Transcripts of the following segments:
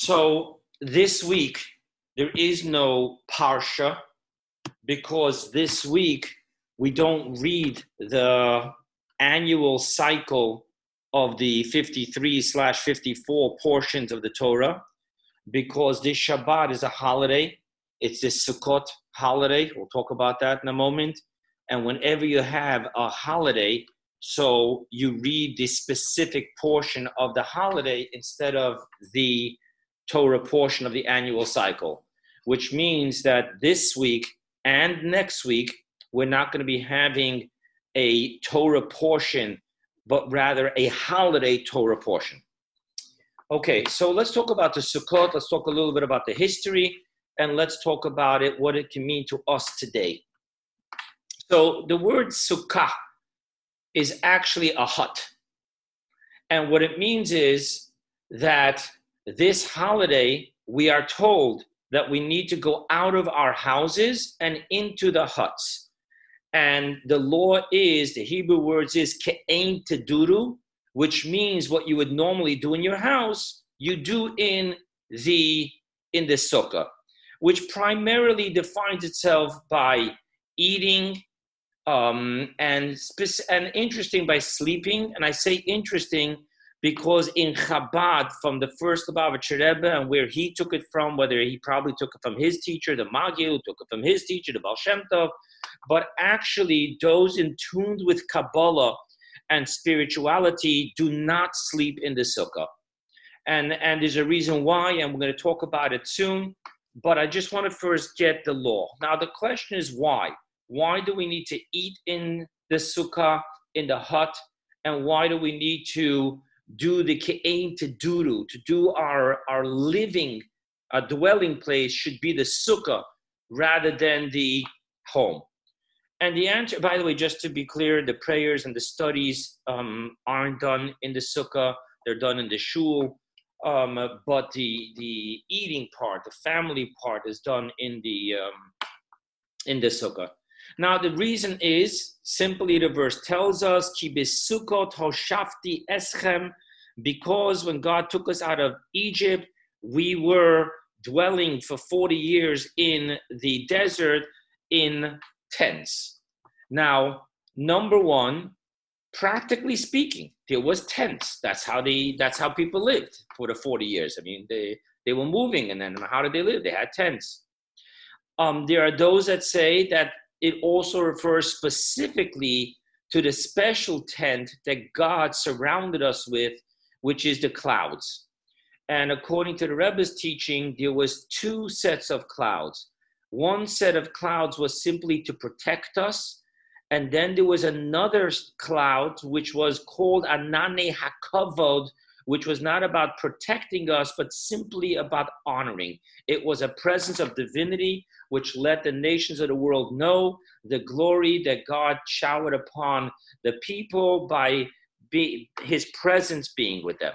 So this week there is no parsha because this week we don't read the annual cycle of the 53 slash 54 portions of the Torah because this Shabbat is a holiday. It's the Sukkot holiday. We'll talk about that in a moment. And whenever you have a holiday, so you read the specific portion of the holiday instead of the Torah portion of the annual cycle, which means that this week and next week, we're not going to be having a Torah portion, but rather a holiday Torah portion. Okay, so let's talk about the Sukkot. Let's talk a little bit about the history, and let's talk about it, what it can mean to us today. So the word Sukkah is actually a hut. And what it means is that this holiday, we are told that we need to go out of our houses and into the huts. And the law is, the Hebrew words is ke'ein teduru, which means what you would normally do in your house, you do in the in the sukkah, which primarily defines itself by eating um, and and interesting by sleeping. And I say interesting because in Chabad, from the first Lubavitcher Rebbe, and where he took it from, whether he probably took it from his teacher, the Maggid, took it from his teacher, the Baal Shem Tov, but actually those in tuned with Kabbalah and spirituality do not sleep in the sukkah. And, and there's a reason why, and we're going to talk about it soon, but I just want to first get the law. Now, the question is why? Why do we need to eat in the sukkah, in the hut, and why do we need to do the ke'ein to duru, to do our, our living, a dwelling place should be the sukkah rather than the home. And the answer, by the way, just to be clear, the prayers and the studies um, aren't done in the sukkah; they're done in the shul. Um, but the the eating part, the family part, is done in the um, in the sukkah. Now, the reason is simply the verse tells us, hoshafti eschem, because when God took us out of Egypt, we were dwelling for 40 years in the desert in tents. Now, number one, practically speaking, there was tents. That's how they that's how people lived for the 40 years. I mean, they they were moving and then how did they live? They had tents. Um, there are those that say that it also refers specifically to the special tent that God surrounded us with, which is the clouds. And according to the Rebbe's teaching, there was two sets of clouds. One set of clouds was simply to protect us, and then there was another cloud which was called Anane Hakavod, which was not about protecting us, but simply about honoring. It was a presence of divinity which let the nations of the world know the glory that God showered upon the people by be, his presence being with them.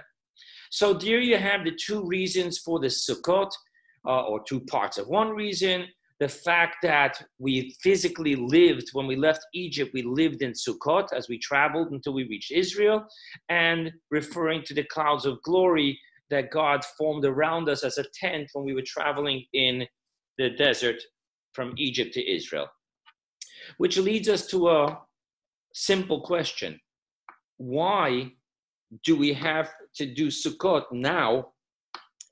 So, there you have the two reasons for the Sukkot, uh, or two parts of one reason the fact that we physically lived when we left Egypt, we lived in Sukkot as we traveled until we reached Israel, and referring to the clouds of glory that God formed around us as a tent when we were traveling in the desert from Egypt to Israel. Which leads us to a simple question Why do we have to do Sukkot now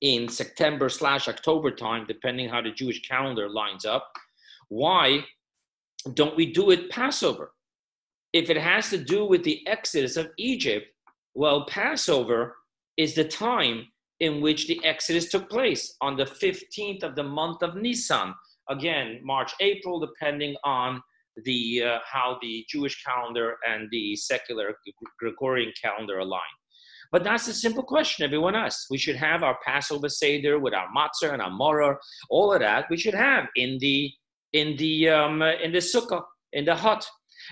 in September slash October time, depending how the Jewish calendar lines up. Why don't we do it Passover? If it has to do with the exodus of Egypt, well, Passover is the time in which the exodus took place on the 15th of the month of Nisan. Again, March, April, depending on the uh, how the Jewish calendar and the secular Gregorian calendar align. But that's a simple question everyone asks. We should have our Passover Seder with our matzah and our maror, all of that we should have in the in the um, in the sukkah, in the hut.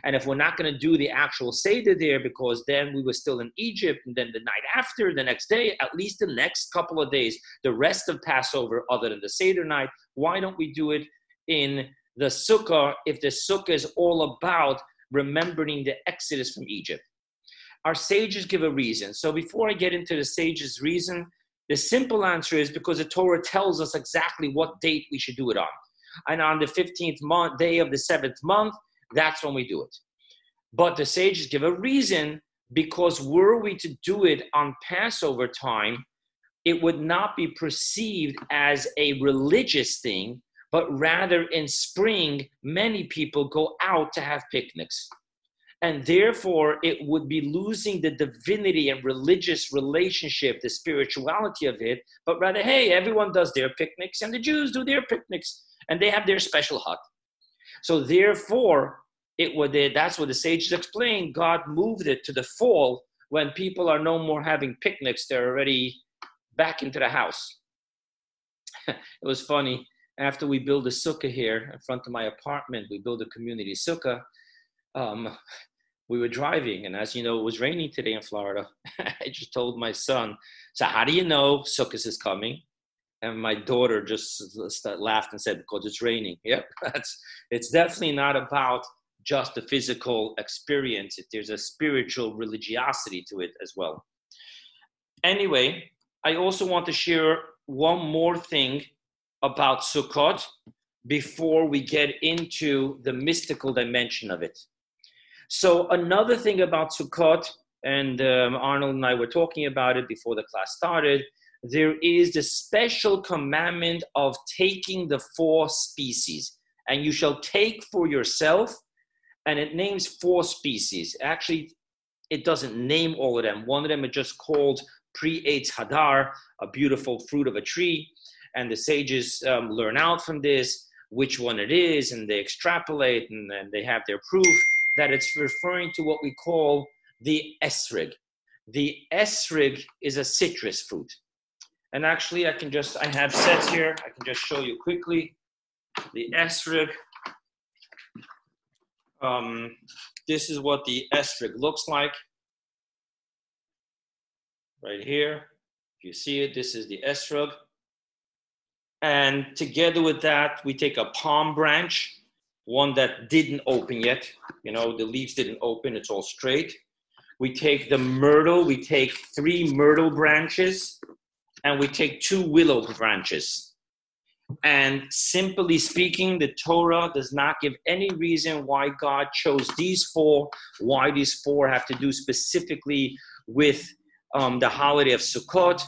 And if we're not going to do the actual Seder there, because then we were still in Egypt, and then the night after, the next day, at least the next couple of days, the rest of Passover, other than the Seder night, why don't we do it in the Sukkah if the Sukkah is all about remembering the Exodus from Egypt? Our sages give a reason. So before I get into the sages' reason, The simple answer is because the Torah tells us exactly what date we should do it on. And on the 15th month, day of the seventh month, that's when we do it. But the sages give a reason because were we to do it on Passover time, it would not be perceived as a religious thing, but rather in spring, many people go out to have picnics. And therefore, it would be losing the divinity and religious relationship, the spirituality of it, but rather, hey, everyone does their picnics and the Jews do their picnics and they have their special hut. So, therefore, it would, that's what the sages explain. God moved it to the fall when people are no more having picnics, they're already back into the house. it was funny. After we build a sukkah here in front of my apartment, we build a community sukkah. Um, we were driving, and as you know, it was raining today in Florida. I just told my son, "So how do you know Sukkot is coming?" And my daughter just laughed and said, "Because it's raining." Yep, that's. It's definitely not about just the physical experience. There's a spiritual religiosity to it as well. Anyway, I also want to share one more thing about Sukkot before we get into the mystical dimension of it. So, another thing about Sukkot, and um, Arnold and I were talking about it before the class started, there is the special commandment of taking the four species. And you shall take for yourself, and it names four species. Actually, it doesn't name all of them. One of them is just called pre Eitz Hadar, a beautiful fruit of a tree. And the sages um, learn out from this which one it is, and they extrapolate and, and they have their proof that it's referring to what we call the esrig. The esrig is a citrus fruit. And actually, I can just, I have sets here, I can just show you quickly. The esrig, um, this is what the esrig looks like right here. If you see it, this is the esrog. And together with that, we take a palm branch, one that didn't open yet. You know, the leaves didn't open, it's all straight. We take the myrtle, we take three myrtle branches, and we take two willow branches. And simply speaking, the Torah does not give any reason why God chose these four, why these four have to do specifically with um, the holiday of Sukkot,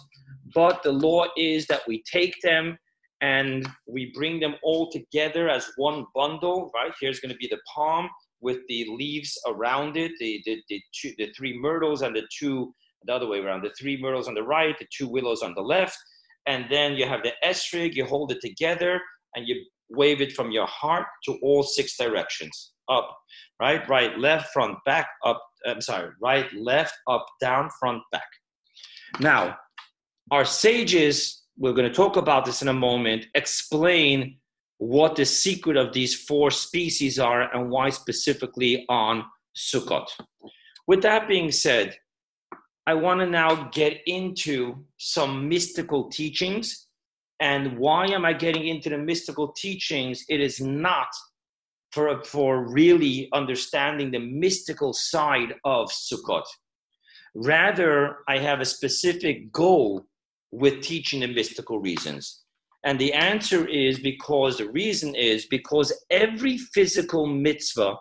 but the law is that we take them and we bring them all together as one bundle, right? Here's going to be the palm with the leaves around it, the, the, the, two, the three myrtles and the two, the other way around, the three myrtles on the right, the two willows on the left. And then you have the esrig, you hold it together and you wave it from your heart to all six directions up, right, right, left, front, back, up, I'm sorry, right, left, up, down, front, back. Now, our sages, we're going to talk about this in a moment, explain what the secret of these four species are and why specifically on Sukkot. With that being said, I want to now get into some mystical teachings. And why am I getting into the mystical teachings? It is not for, for really understanding the mystical side of Sukkot. Rather, I have a specific goal with teaching the mystical reasons. And the answer is because the reason is because every physical mitzvah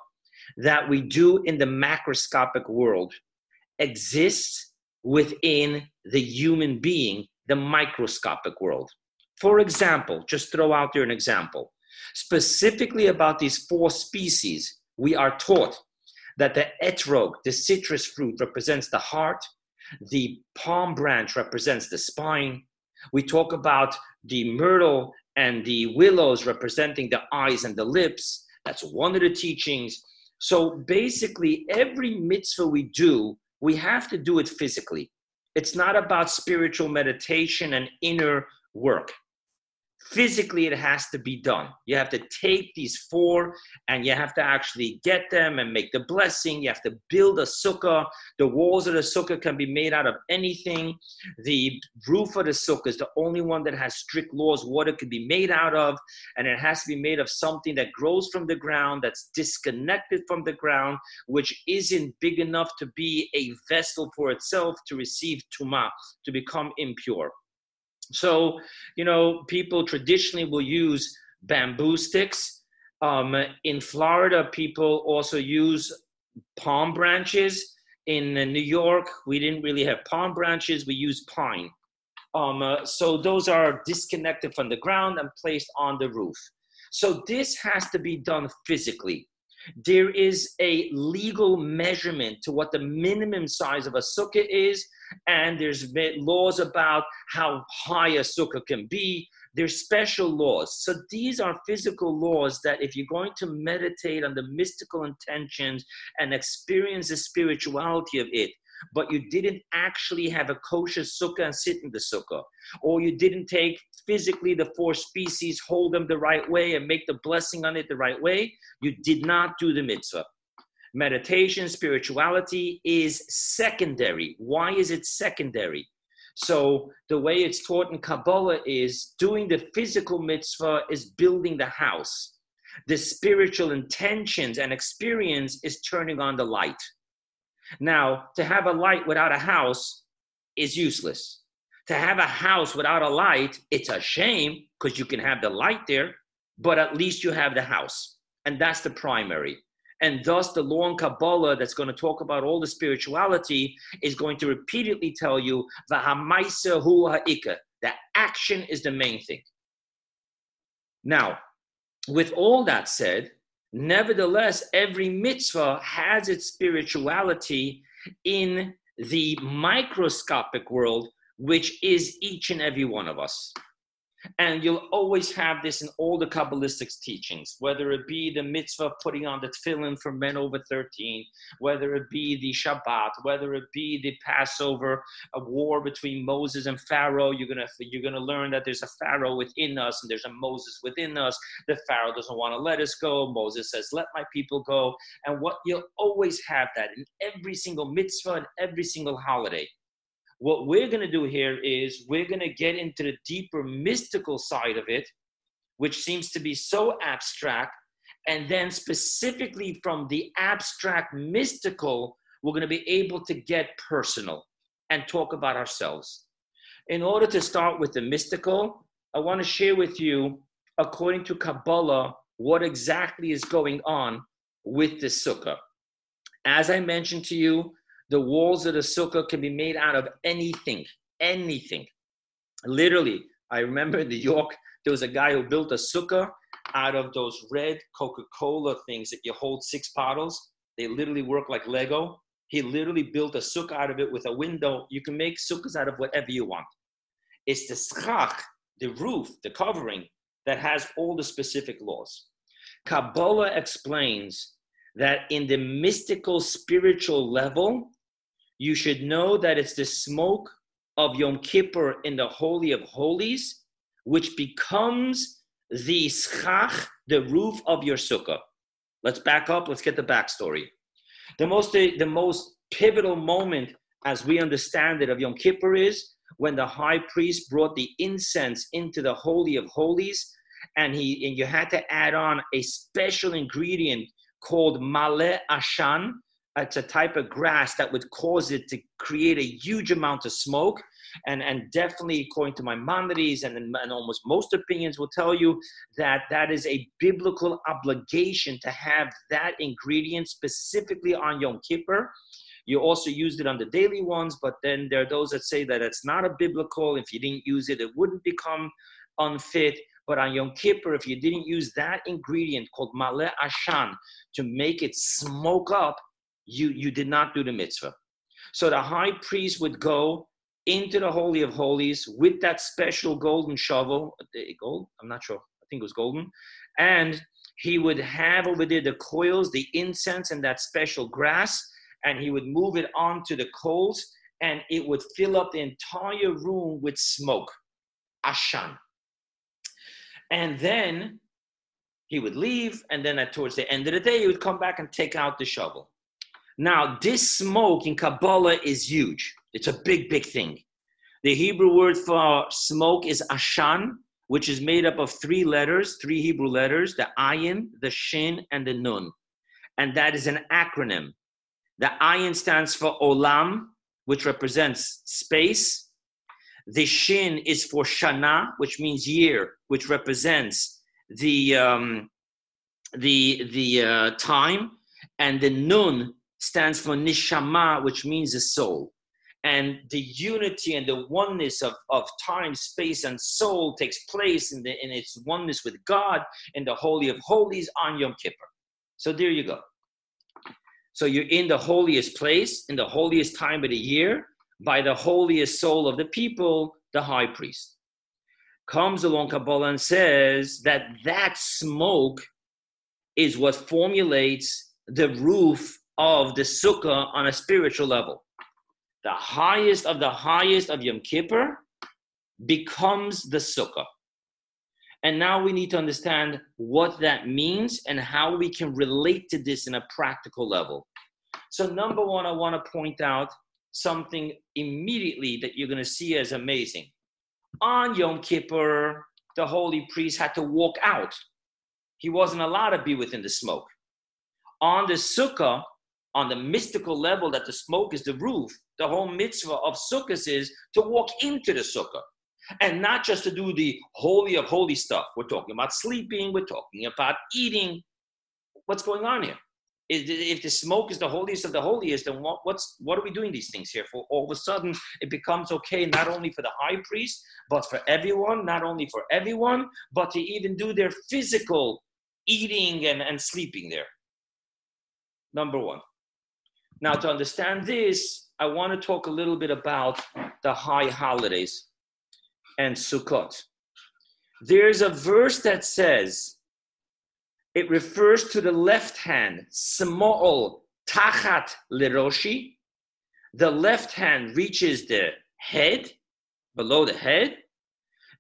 that we do in the macroscopic world exists within the human being, the microscopic world. For example, just throw out there an example. Specifically about these four species, we are taught that the etrog, the citrus fruit, represents the heart, the palm branch represents the spine. We talk about the myrtle and the willows representing the eyes and the lips. That's one of the teachings. So basically, every mitzvah we do, we have to do it physically. It's not about spiritual meditation and inner work physically it has to be done. You have to take these four and you have to actually get them and make the blessing. You have to build a sukkah. The walls of the sukkah can be made out of anything. The roof of the sukkah is the only one that has strict laws what it could be made out of. And it has to be made of something that grows from the ground that's disconnected from the ground which isn't big enough to be a vessel for itself to receive tuma to become impure So, you know, people traditionally will use bamboo sticks. Um, in Florida, people also use palm branches. In New York, we didn't really have palm branches, we used pine. Um, uh, so those are disconnected from the ground and placed on the roof. So this has to be done physically. There is a legal measurement to what the minimum size of a sukkah is, and there's laws about how high a sukkah can be. There's special laws. So these are physical laws that if you're going to meditate on the mystical intentions and experience the spirituality of it, but you didn't actually have a kosher sukkah and sit in the sukkah, or you didn't take physically the four species, hold them the right way, and make the blessing on it the right way, you did not do the mitzvah. Meditation, spirituality is secondary. Why is it secondary? So, the way it's taught in Kabbalah is doing the physical mitzvah is building the house. The spiritual intentions and experience is turning on the light. Now, to have a light without a house is useless. To have a house without a light, it's a shame because you can have the light there, but at least you have the house. And that's the primary. And thus, the in Kabbalah that's going to talk about all the spirituality is going to repeatedly tell you, the action is the main thing. Now, with all that said, Nevertheless, every mitzvah has its spirituality in the microscopic world, which is each and every one of us. And you'll always have this in all the Kabbalistic teachings, whether it be the mitzvah of putting on the tefillin for men over 13, whether it be the Shabbat, whether it be the Passover, a war between Moses and Pharaoh. You're gonna you're gonna learn that there's a Pharaoh within us and there's a Moses within us. The Pharaoh doesn't want to let us go. Moses says, "Let my people go." And what you'll always have that in every single mitzvah and every single holiday. What we're going to do here is we're going to get into the deeper mystical side of it, which seems to be so abstract. And then, specifically from the abstract mystical, we're going to be able to get personal and talk about ourselves. In order to start with the mystical, I want to share with you, according to Kabbalah, what exactly is going on with the sukkah. As I mentioned to you, the walls of the sukkah can be made out of anything, anything. Literally, I remember in New York, there was a guy who built a sukkah out of those red Coca Cola things that you hold six bottles. They literally work like Lego. He literally built a sukkah out of it with a window. You can make sukkahs out of whatever you want. It's the schach, the roof, the covering, that has all the specific laws. Kabbalah explains that in the mystical spiritual level, you should know that it's the smoke of Yom Kippur in the Holy of Holies, which becomes the schach, the roof of your sukkah. Let's back up. Let's get the backstory. The most, the most pivotal moment, as we understand it, of Yom Kippur is when the high priest brought the incense into the Holy of Holies, and he and you had to add on a special ingredient called male ashan, it's a type of grass that would cause it to create a huge amount of smoke. And, and definitely, according to Maimonides and, and almost most opinions, will tell you that that is a biblical obligation to have that ingredient specifically on Yom Kippur. You also used it on the daily ones, but then there are those that say that it's not a biblical. If you didn't use it, it wouldn't become unfit. But on Yom Kippur, if you didn't use that ingredient called male Ashan to make it smoke up, you, you did not do the mitzvah. So the high priest would go into the Holy of Holies with that special golden shovel, uh, gold, I'm not sure, I think it was golden, and he would have over there the coils, the incense, and that special grass, and he would move it onto the coals, and it would fill up the entire room with smoke, ashan. And then he would leave, and then at, towards the end of the day, he would come back and take out the shovel. Now, this smoke in Kabbalah is huge. It's a big, big thing. The Hebrew word for smoke is ashan, which is made up of three letters, three Hebrew letters the ayin, the shin, and the nun. And that is an acronym. The ayin stands for olam, which represents space. The shin is for shana, which means year, which represents the um, the the uh, time, and the nun stands for nishama, which means the soul. And the unity and the oneness of, of time, space, and soul takes place in, the, in its oneness with God in the Holy of Holies on Yom Kippur. So there you go. So you're in the holiest place, in the holiest time of the year, by the holiest soul of the people, the high priest. Comes along Kabbalah and says that that smoke is what formulates the roof of the sukkah on a spiritual level. The highest of the highest of Yom Kippur becomes the sukkah. And now we need to understand what that means and how we can relate to this in a practical level. So, number one, I want to point out something immediately that you're going to see as amazing. On Yom Kippur, the holy priest had to walk out, he wasn't allowed to be within the smoke. On the sukkah, on the mystical level that the smoke is the roof, the whole mitzvah of sukkahs is to walk into the sukkah and not just to do the holy of holy stuff. We're talking about sleeping, we're talking about eating. What's going on here? If the smoke is the holiest of the holiest, then what, what's what are we doing these things here for? All of a sudden, it becomes okay not only for the high priest, but for everyone. Not only for everyone, but to even do their physical eating and, and sleeping there. Number one. Now, to understand this, I want to talk a little bit about the high holidays and Sukkot. There's a verse that says, it refers to the left hand, Smolo tachat liroshi. The left hand reaches the head, below the head.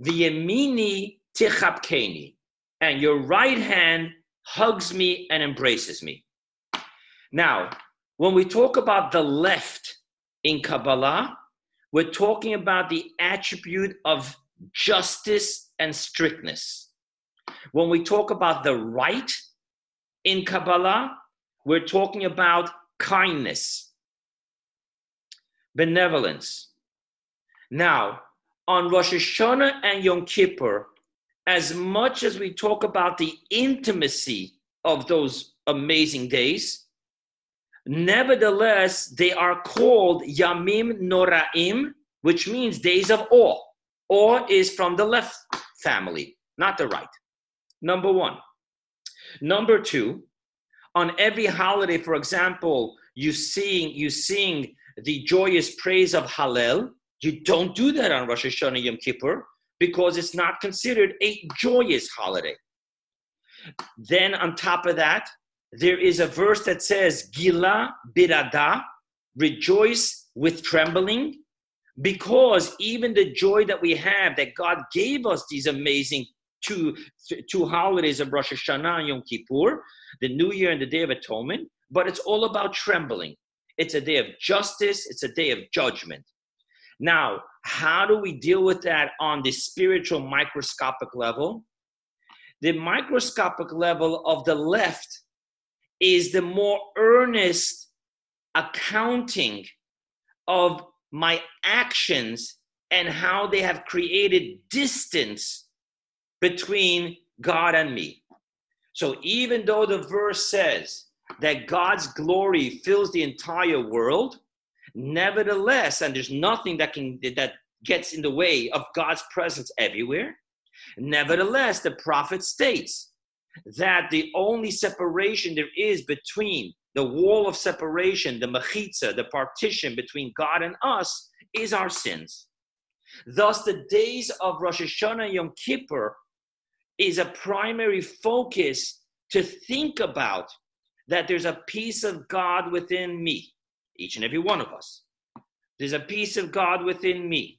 V'yemini tichapkeni. And your right hand hugs me and embraces me. Now, when we talk about the left in Kabbalah, we're talking about the attribute of justice and strictness. When we talk about the right in Kabbalah, we're talking about kindness, benevolence. Now, on Rosh Hashanah and Yom Kippur, as much as we talk about the intimacy of those amazing days, Nevertheless, they are called Yamim Noraim, which means days of awe. Awe is from the left family, not the right. Number one. Number two, on every holiday, for example, you sing, you sing the joyous praise of Hallel. You don't do that on Rosh Hashanah Yom Kippur because it's not considered a joyous holiday. Then, on top of that, there is a verse that says, Gila birada, rejoice with trembling, because even the joy that we have that God gave us these amazing two, two holidays of Rosh Hashanah and Yom Kippur, the New Year and the Day of Atonement, but it's all about trembling. It's a day of justice, it's a day of judgment. Now, how do we deal with that on the spiritual microscopic level? The microscopic level of the left is the more earnest accounting of my actions and how they have created distance between God and me. So even though the verse says that God's glory fills the entire world, nevertheless, and there's nothing that can that gets in the way of God's presence everywhere, nevertheless, the prophet states that the only separation there is between the wall of separation, the mechitza, the partition between God and us, is our sins. Thus, the days of Rosh Hashanah and Yom Kippur is a primary focus to think about that there's a piece of God within me, each and every one of us. There's a piece of God within me.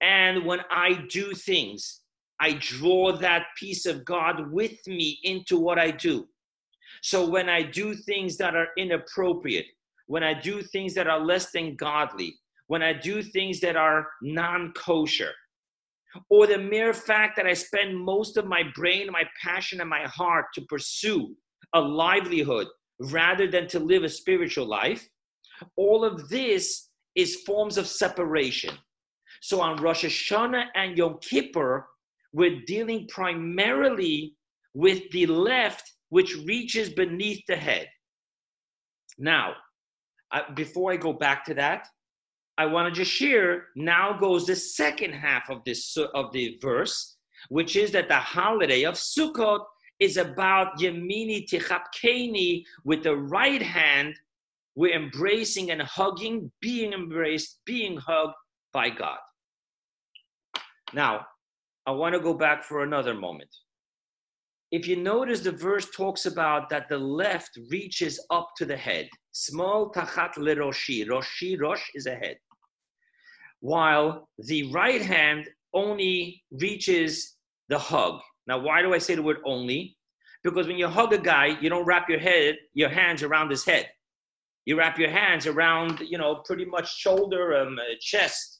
And when I do things I draw that piece of God with me into what I do. So when I do things that are inappropriate, when I do things that are less than godly, when I do things that are non kosher, or the mere fact that I spend most of my brain, my passion, and my heart to pursue a livelihood rather than to live a spiritual life, all of this is forms of separation. So on Rosh Hashanah and Yom Kippur, we're dealing primarily with the left, which reaches beneath the head. Now, before I go back to that, I want to just share. Now goes the second half of this of the verse, which is that the holiday of Sukkot is about Yemini Tichapkeni with the right hand. We're embracing and hugging, being embraced, being hugged by God. Now, I want to go back for another moment. If you notice, the verse talks about that the left reaches up to the head. Smolo tachat leroshi. Roshi, rosh is a head. While the right hand only reaches the hug. Now, why do I say the word only? Because when you hug a guy, you don't wrap your head, your hands around his head. You wrap your hands around, you know, pretty much shoulder, um, chest,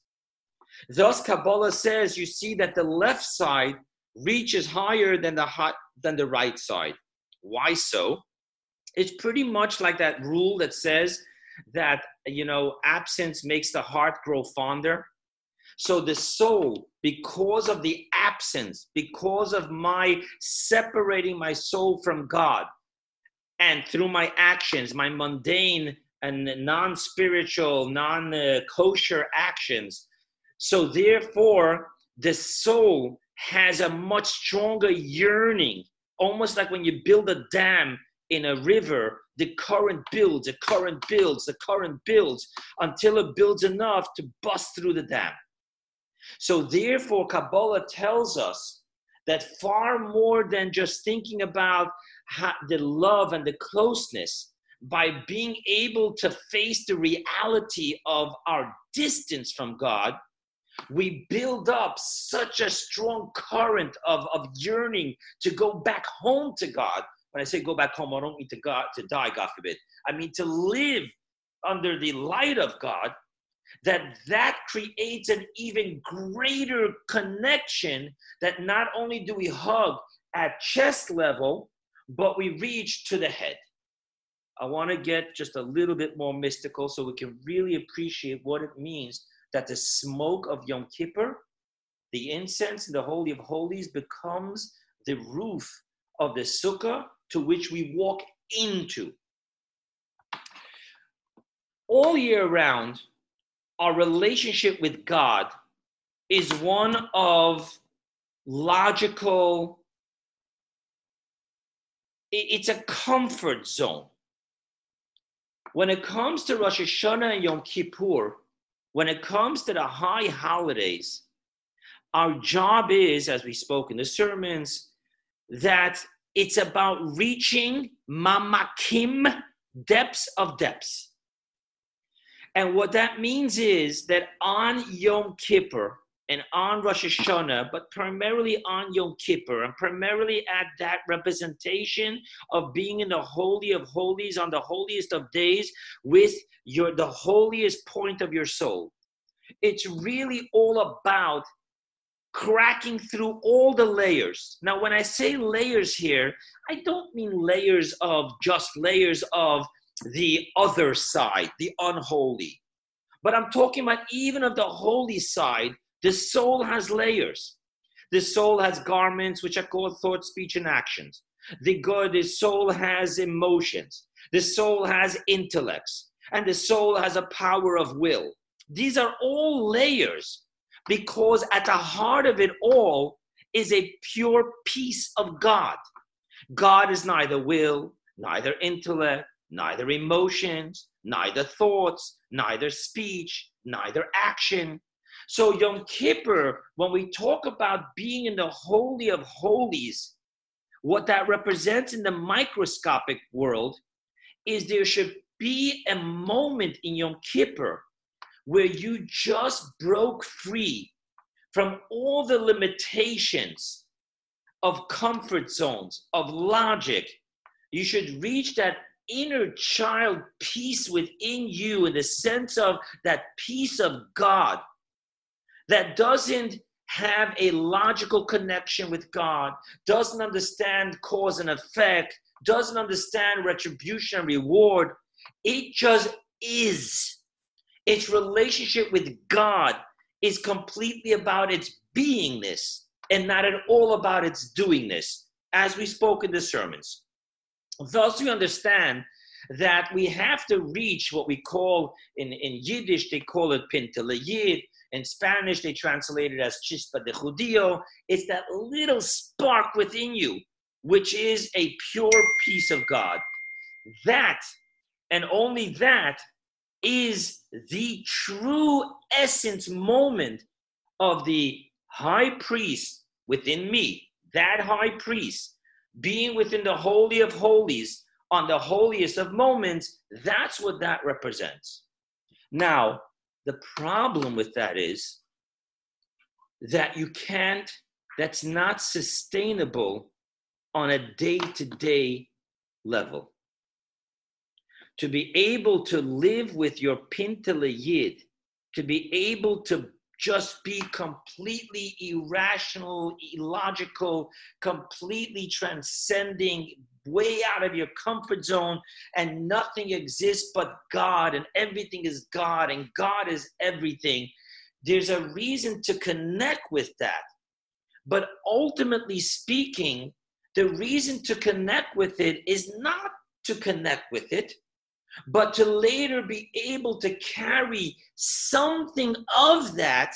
Thus, Kabbalah says you see that the left side reaches higher than the hot, than the right side. Why so? It's pretty much like that rule that says that you know absence makes the heart grow fonder. So the soul, because of the absence, because of my separating my soul from God, and through my actions, my mundane and non-spiritual, non-kosher uh, actions, so therefore, the soul has a much stronger yearning, almost like when you build a dam in a river, the current builds, the current builds, the current builds until it builds enough to bust through the dam. So therefore, Kabbalah tells us that far more than just thinking about the love and the closeness, by being able to face the reality of our distance from God, we build up such a strong current of, of yearning to go back home to God. When I say go back home, I don't mean to God to die, God forbid. I mean to live under the light of God. That that creates an even greater connection. That not only do we hug at chest level, but we reach to the head. I want to get just a little bit more mystical so we can really appreciate what it means that the smoke of Yom Kippur, the incense in the Holy of Holies, becomes the roof of the sukkah to which we walk into. All year round, our relationship with God is one of logical, it's a comfort zone. When it comes to Rosh Hashanah and Yom Kippur, when it comes to the high holidays, our job is, as we spoke in the sermons, that it's about reaching mamakim, depths of depths. And what that means is that on Yom Kippur, and on Rosh Hashanah, but primarily on Yom Kippur, and primarily at that representation of being in the Holy of Holies on the holiest of days with your the holiest point of your soul. It's really all about cracking through all the layers. Now, when I say layers here, I don't mean layers of just layers of the other side, the unholy. But I'm talking about even of the holy side the soul has layers. The soul has garments which are called thought, speech, and actions. The good, the soul has emotions. The soul has intellects. And the soul has a power of will. These are all layers because at the heart of it all is a pure piece of God. God is neither will, neither intellect, neither emotions, neither thoughts, neither speech, neither action. So, Yom Kippur, when we talk about being in the Holy of Holies, what that represents in the microscopic world is there should be a moment in Yom Kippur where you just broke free from all the limitations of comfort zones, of logic. You should reach that inner child peace within you in the sense of that peace of God that doesn't have a logical connection with God, doesn't understand cause and effect, doesn't understand retribution and reward. It just is. Its relationship with God is completely about its beingness and not at all about its doingness, as we spoke in the sermons. Thus, we understand that we have to reach what we call in, in Yiddish, they call it Pintele Yid. In Spanish, they translate it as Chispa de Judío. It's that little spark within you, which is a pure piece of God. That, and only that, is the true essence moment of the high priest within me, that high priest being within the Holy of Holies on the holiest of moments, that's what that represents. Now, the problem with that is that you can't, that's not sustainable on a day to day level. To be able to live with your pintele yid, to be able to just be completely irrational, illogical, completely transcending, way out of your comfort zone, and nothing exists but God, and everything is God, and God is everything. There's a reason to connect with that. But ultimately speaking, the reason to connect with it is not to connect with it, but to later be able to carry something of that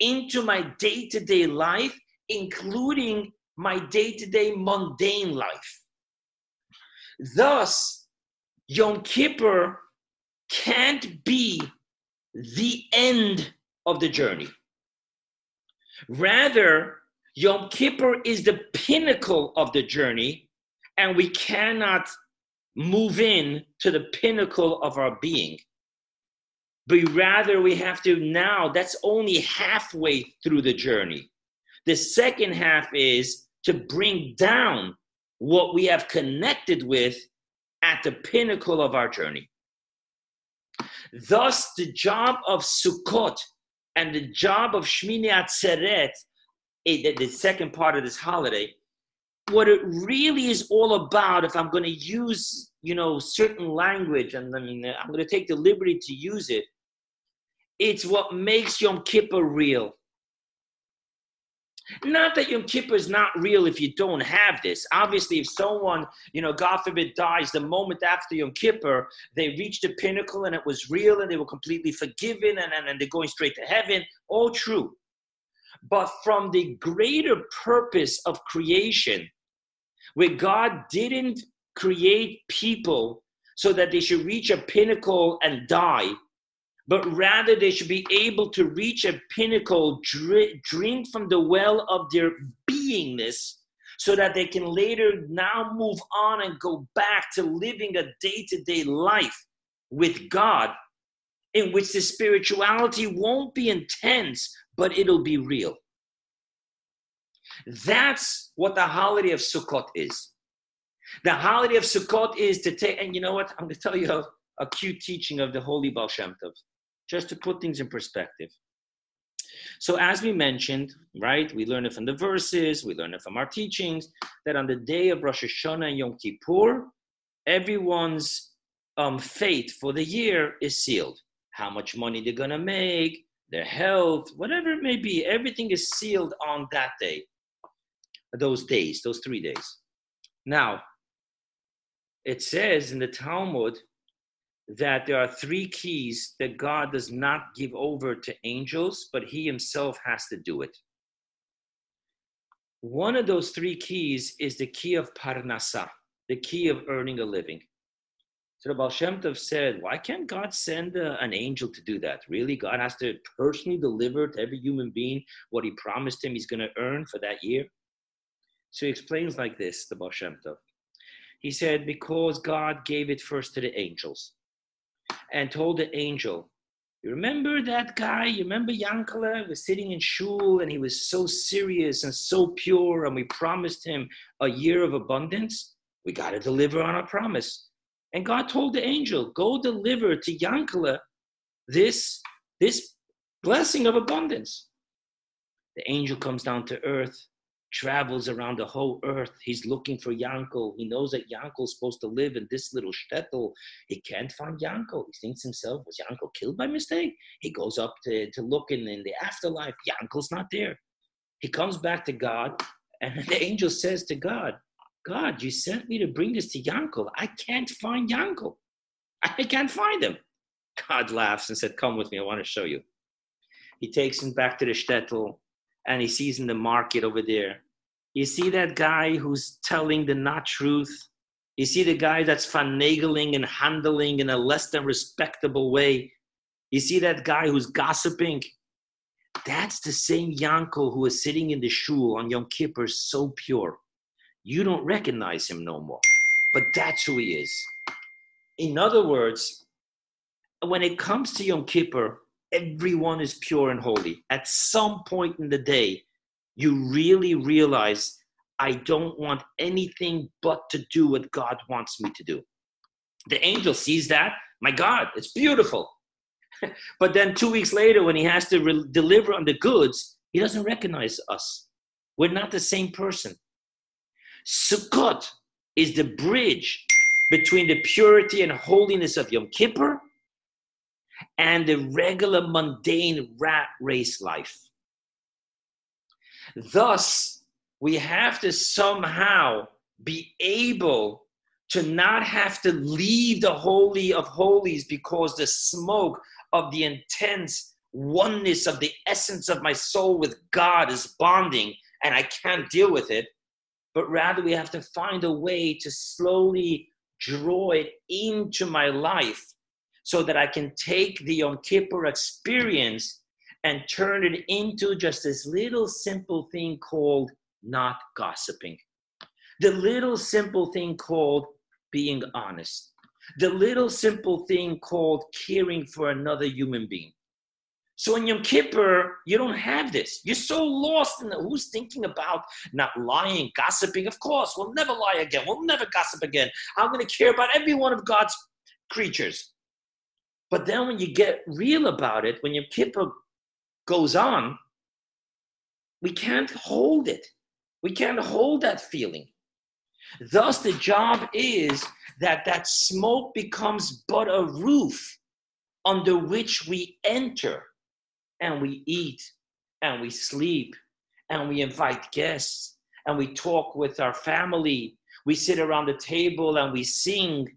into my day to day life, including my day to day mundane life. Thus, Yom Kippur can't be the end of the journey. Rather, Yom Kippur is the pinnacle of the journey, and we cannot move in to the pinnacle of our being. But rather, we have to now, that's only halfway through the journey. The second half is to bring down what we have connected with at the pinnacle of our journey. Thus, the job of Sukkot and the job of Shmini Atzeret, eh, the second part of this holiday, what it really is all about, if I'm going to use, you know, certain language, and I mean, I'm going to take the liberty to use it, it's what makes Yom Kippur real. Not that Yom Kippur is not real if you don't have this. Obviously, if someone, you know, God forbid, dies the moment after Yom Kippur, they reached the pinnacle and it was real and they were completely forgiven and, and, and they're going straight to heaven. All true. But from the greater purpose of creation, where God didn't create people so that they should reach a pinnacle and die, but rather they should be able to reach a pinnacle, drink from the well of their beingness, so that they can later now move on and go back to living a day to day life with God, in which the spirituality won't be intense, but it'll be real. That's what the holiday of Sukkot is. The holiday of Sukkot is to take, and you know what? I'm going to tell you a, a cute teaching of the Holy Baal Shem Tov just to put things in perspective. So, as we mentioned, right, we learn it from the verses, we learn it from our teachings, that on the day of Rosh Hashanah and Yom Kippur, everyone's um, fate for the year is sealed. How much money they're going to make, their health, whatever it may be, everything is sealed on that day, those days, those three days. Now, it says in the Talmud that there are three keys that God does not give over to angels, but He Himself has to do it. One of those three keys is the key of Parnasa, the key of earning a living. So the Baal Shem Tov said, why can't God send a, an angel to do that? Really? God has to personally deliver to every human being what he promised him he's going to earn for that year? So he explains like this, the Baal Shem Tov. He said, because God gave it first to the angels and told the angel, You remember that guy? You remember Yankala was sitting in shul and he was so serious and so pure, and we promised him a year of abundance? We got to deliver on our promise. And God told the angel, Go deliver to Yankala this, this blessing of abundance. The angel comes down to earth travels around the whole earth. He's looking for Yankel. He knows that Yankel's supposed to live in this little shtetl. He can't find Yankel. He thinks himself, was Yankel killed by mistake? He goes up to, to look in, in the afterlife. Yankel's not there. He comes back to God, and the angel says to God, God, you sent me to bring this to Yankel. I can't find Yankel. I can't find him. God laughs and said, Come with me. I want to show you. He takes him back to the shtetl and he sees in the market over there. You see that guy who's telling the not truth? You see the guy that's finagling and handling in a less than respectable way? You see that guy who's gossiping? That's the same Yankel who is sitting in the shul on Yom Kippur, so pure. You don't recognize him no more. But that's who he is. In other words, when it comes to Yom Kippur, everyone is pure and holy. At some point in the day, you really realize I don't want anything but to do what God wants me to do. The angel sees that. My God, it's beautiful. but then two weeks later, when he has to re- deliver on the goods, he doesn't recognize us. We're not the same person. Sukkot is the bridge between the purity and holiness of Yom Kippur and the regular mundane rat race life. Thus, we have to somehow be able to not have to leave the Holy of Holies because the smoke of the intense oneness of the essence of my soul with God is bonding and I can't deal with it. But rather, we have to find a way to slowly draw it into my life so that I can take the Yom Kippur experience and turn it into just this little simple thing called not gossiping. The little simple thing called being honest. The little simple thing called caring for another human being. So in Yom Kippur, you don't have this. You're so lost in the, who's thinking about not lying, gossiping. Of course, we'll never lie again. We'll never gossip again. I'm going to care about every one of God's creatures. But then when you get real about it, when Yom Kippur goes on, we can't hold it. We can't hold that feeling. Thus, the job is that that smoke becomes but a roof under which we enter and we eat and we sleep and we invite guests and we talk with our family. We sit around the table and we sing.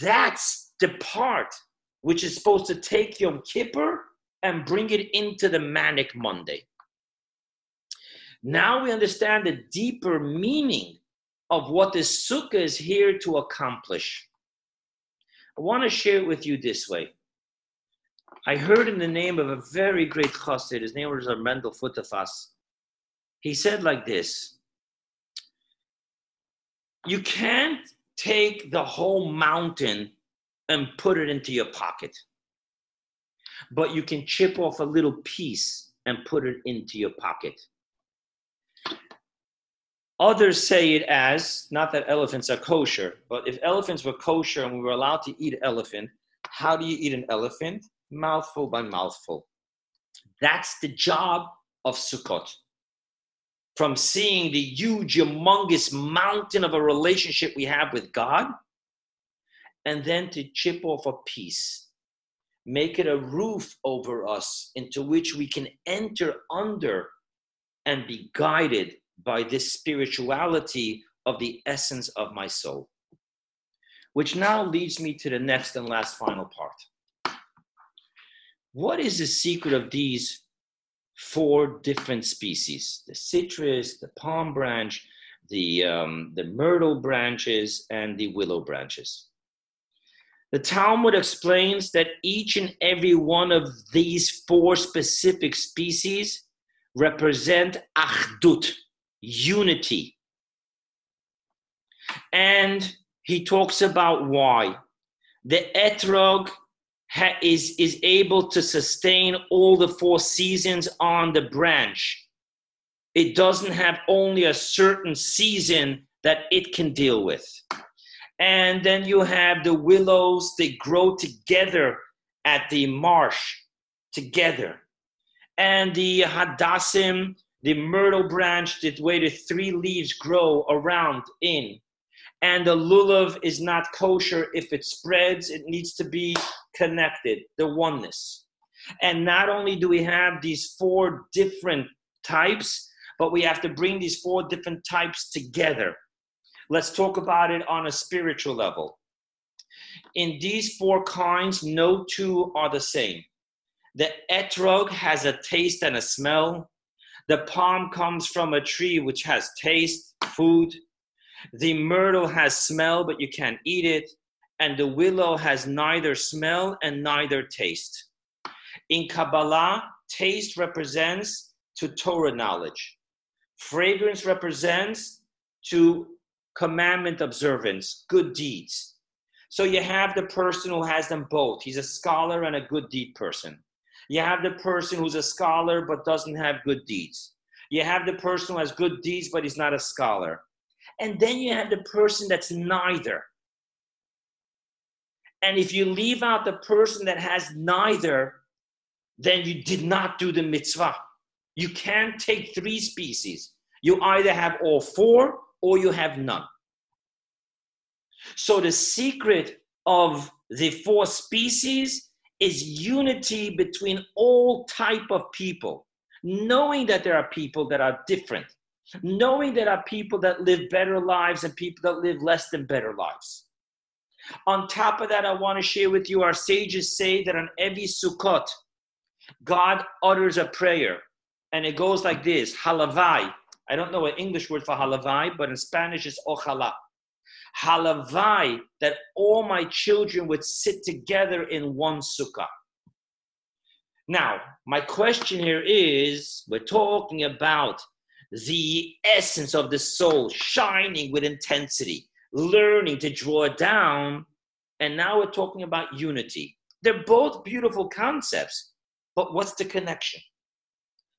That's the part which is supposed to take Yom Kippur and bring it into the Manic Monday. Now we understand the deeper meaning of what this sukkah is here to accomplish. I want to share it with you this way. I heard in the name of a very great chassid, his name was Mendel Futerfas. He said like this You can't take the whole mountain and put it into your pocket. But you can chip off a little piece and put it into your pocket. Others say it as not that elephants are kosher, but if elephants were kosher and we were allowed to eat elephant, how do you eat an elephant? Mouthful by mouthful. That's the job of Sukkot. From seeing the huge, humongous mountain of a relationship we have with God and then to chip off a piece, make it a roof over us into which we can enter under and be guided by this spirituality of the essence of my soul. Which now leads me to the next and last final part. What is the secret of these four different species the citrus, the palm branch, the, um, the myrtle branches, and the willow branches? The Talmud explains that each and every one of these four specific species represent achdut, unity. And he talks about why. The etrog ha- is, is able to sustain all the four seasons on the branch. It doesn't have only a certain season that it can deal with and then you have the willows they grow together at the marsh together and the hadassim the myrtle branch, the way the three leaves grow around in. And the lulav is not kosher if it spreads, it needs to be connected, the oneness. And not only do we have these four different types, but we have to bring these four different types together. Let's talk about it on a spiritual level. In these four kinds, no two are the same. The etrog has a taste and a smell. The palm comes from a tree which has taste, food. The myrtle has smell, but you can't eat it. And the willow has neither smell and neither taste. In Kabbalah, taste represents to Torah knowledge. Fragrance represents to commandment observance, good deeds. So you have the person who has them both. He's a scholar and a good deed person. You have the person who's a scholar but doesn't have good deeds. You have the person who has good deeds but he's not a scholar. And then you have the person that's neither. And if you leave out the person that has neither, then you did not do the mitzvah. You can't take three species. You either have all four or you have none. So the secret of the four species is unity between all type of people, knowing that there are people that are different, knowing there are people that live better lives and people that live less than better lives. On top of that, I want to share with you our sages say that on every Sukkot, God utters a prayer, and it goes like this Halavai. I don't know an English word for halavai, but in Spanish it's ojalá. Halavai, that all my children would sit together in one sukkah. Now, my question here is we're talking about the essence of the soul shining with intensity, learning to draw down, and now we're talking about unity. They're both beautiful concepts, but what's the connection?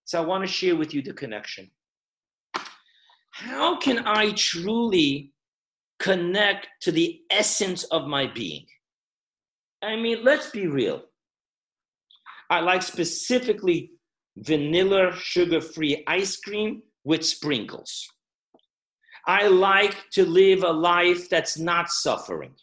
So I want to share with you the connection. How can I truly connect to the essence of my being? I mean, let's be real. I like specifically vanilla sugar free ice cream with sprinkles. I like to live a life that's not suffering.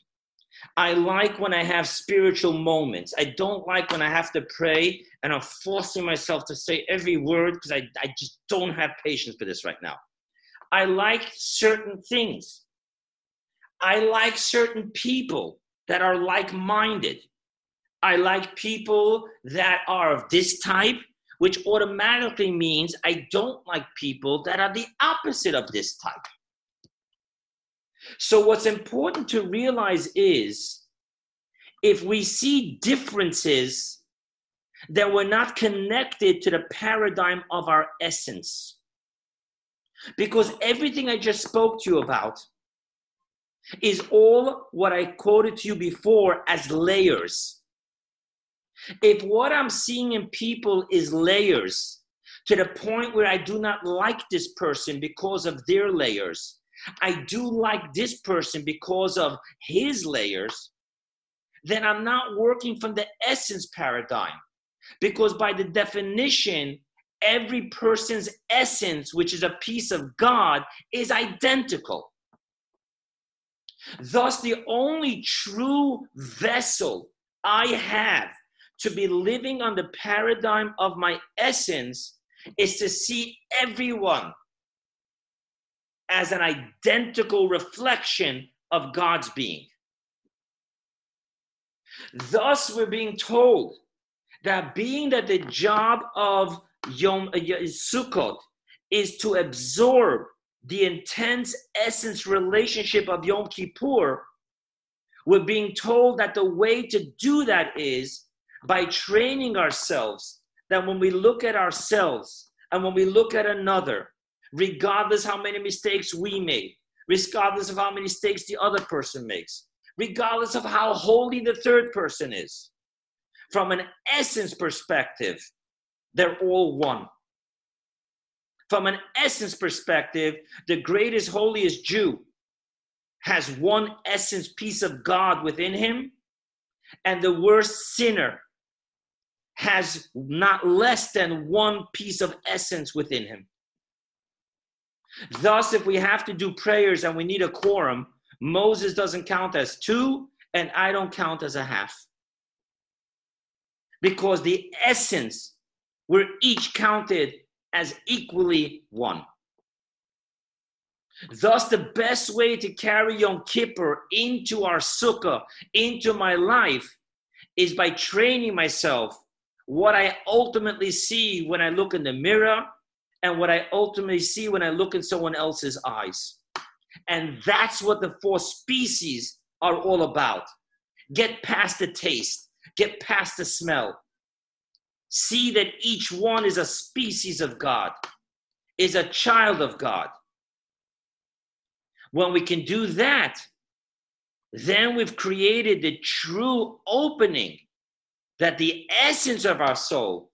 I like when I have spiritual moments. I don't like when I have to pray and I'm forcing myself to say every word because I, I just don't have patience for this right now. I like certain things. I like certain people that are like minded. I like people that are of this type, which automatically means I don't like people that are the opposite of this type. So, what's important to realize is if we see differences, then we're not connected to the paradigm of our essence. Because everything I just spoke to you about is all what I quoted to you before as layers. If what I'm seeing in people is layers to the point where I do not like this person because of their layers, I do like this person because of his layers, then I'm not working from the essence paradigm. Because by the definition, every person's essence, which is a piece of God, is identical. Thus, the only true vessel I have to be living on the paradigm of my essence is to see everyone as an identical reflection of God's being. Thus, we're being told that being that the job of Yom uh, Sukkot is to absorb the intense essence relationship of Yom Kippur, we're being told that the way to do that is by training ourselves that when we look at ourselves and when we look at another, regardless how many mistakes we make, regardless of how many mistakes the other person makes, regardless of how holy the third person is, from an essence perspective, they're all one. From an essence perspective, the greatest, holiest Jew has one essence piece of God within him, and the worst sinner has not less than one piece of essence within him. Thus, if we have to do prayers and we need a quorum, Moses doesn't count as two, and I don't count as a half. Because the essence, we're each counted as equally one. Thus, the best way to carry Yom Kippur into our sukkah, into my life, is by training myself what I ultimately see when I look in the mirror and what I ultimately see when I look in someone else's eyes. And that's what the four species are all about. Get past the taste, get past the smell. See that each one is a species of God, is a child of God. When we can do that, then we've created the true opening that the essence of our soul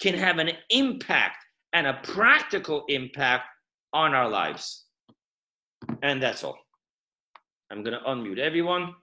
can have an impact and a practical impact on our lives. And that's all. I'm going to unmute everyone.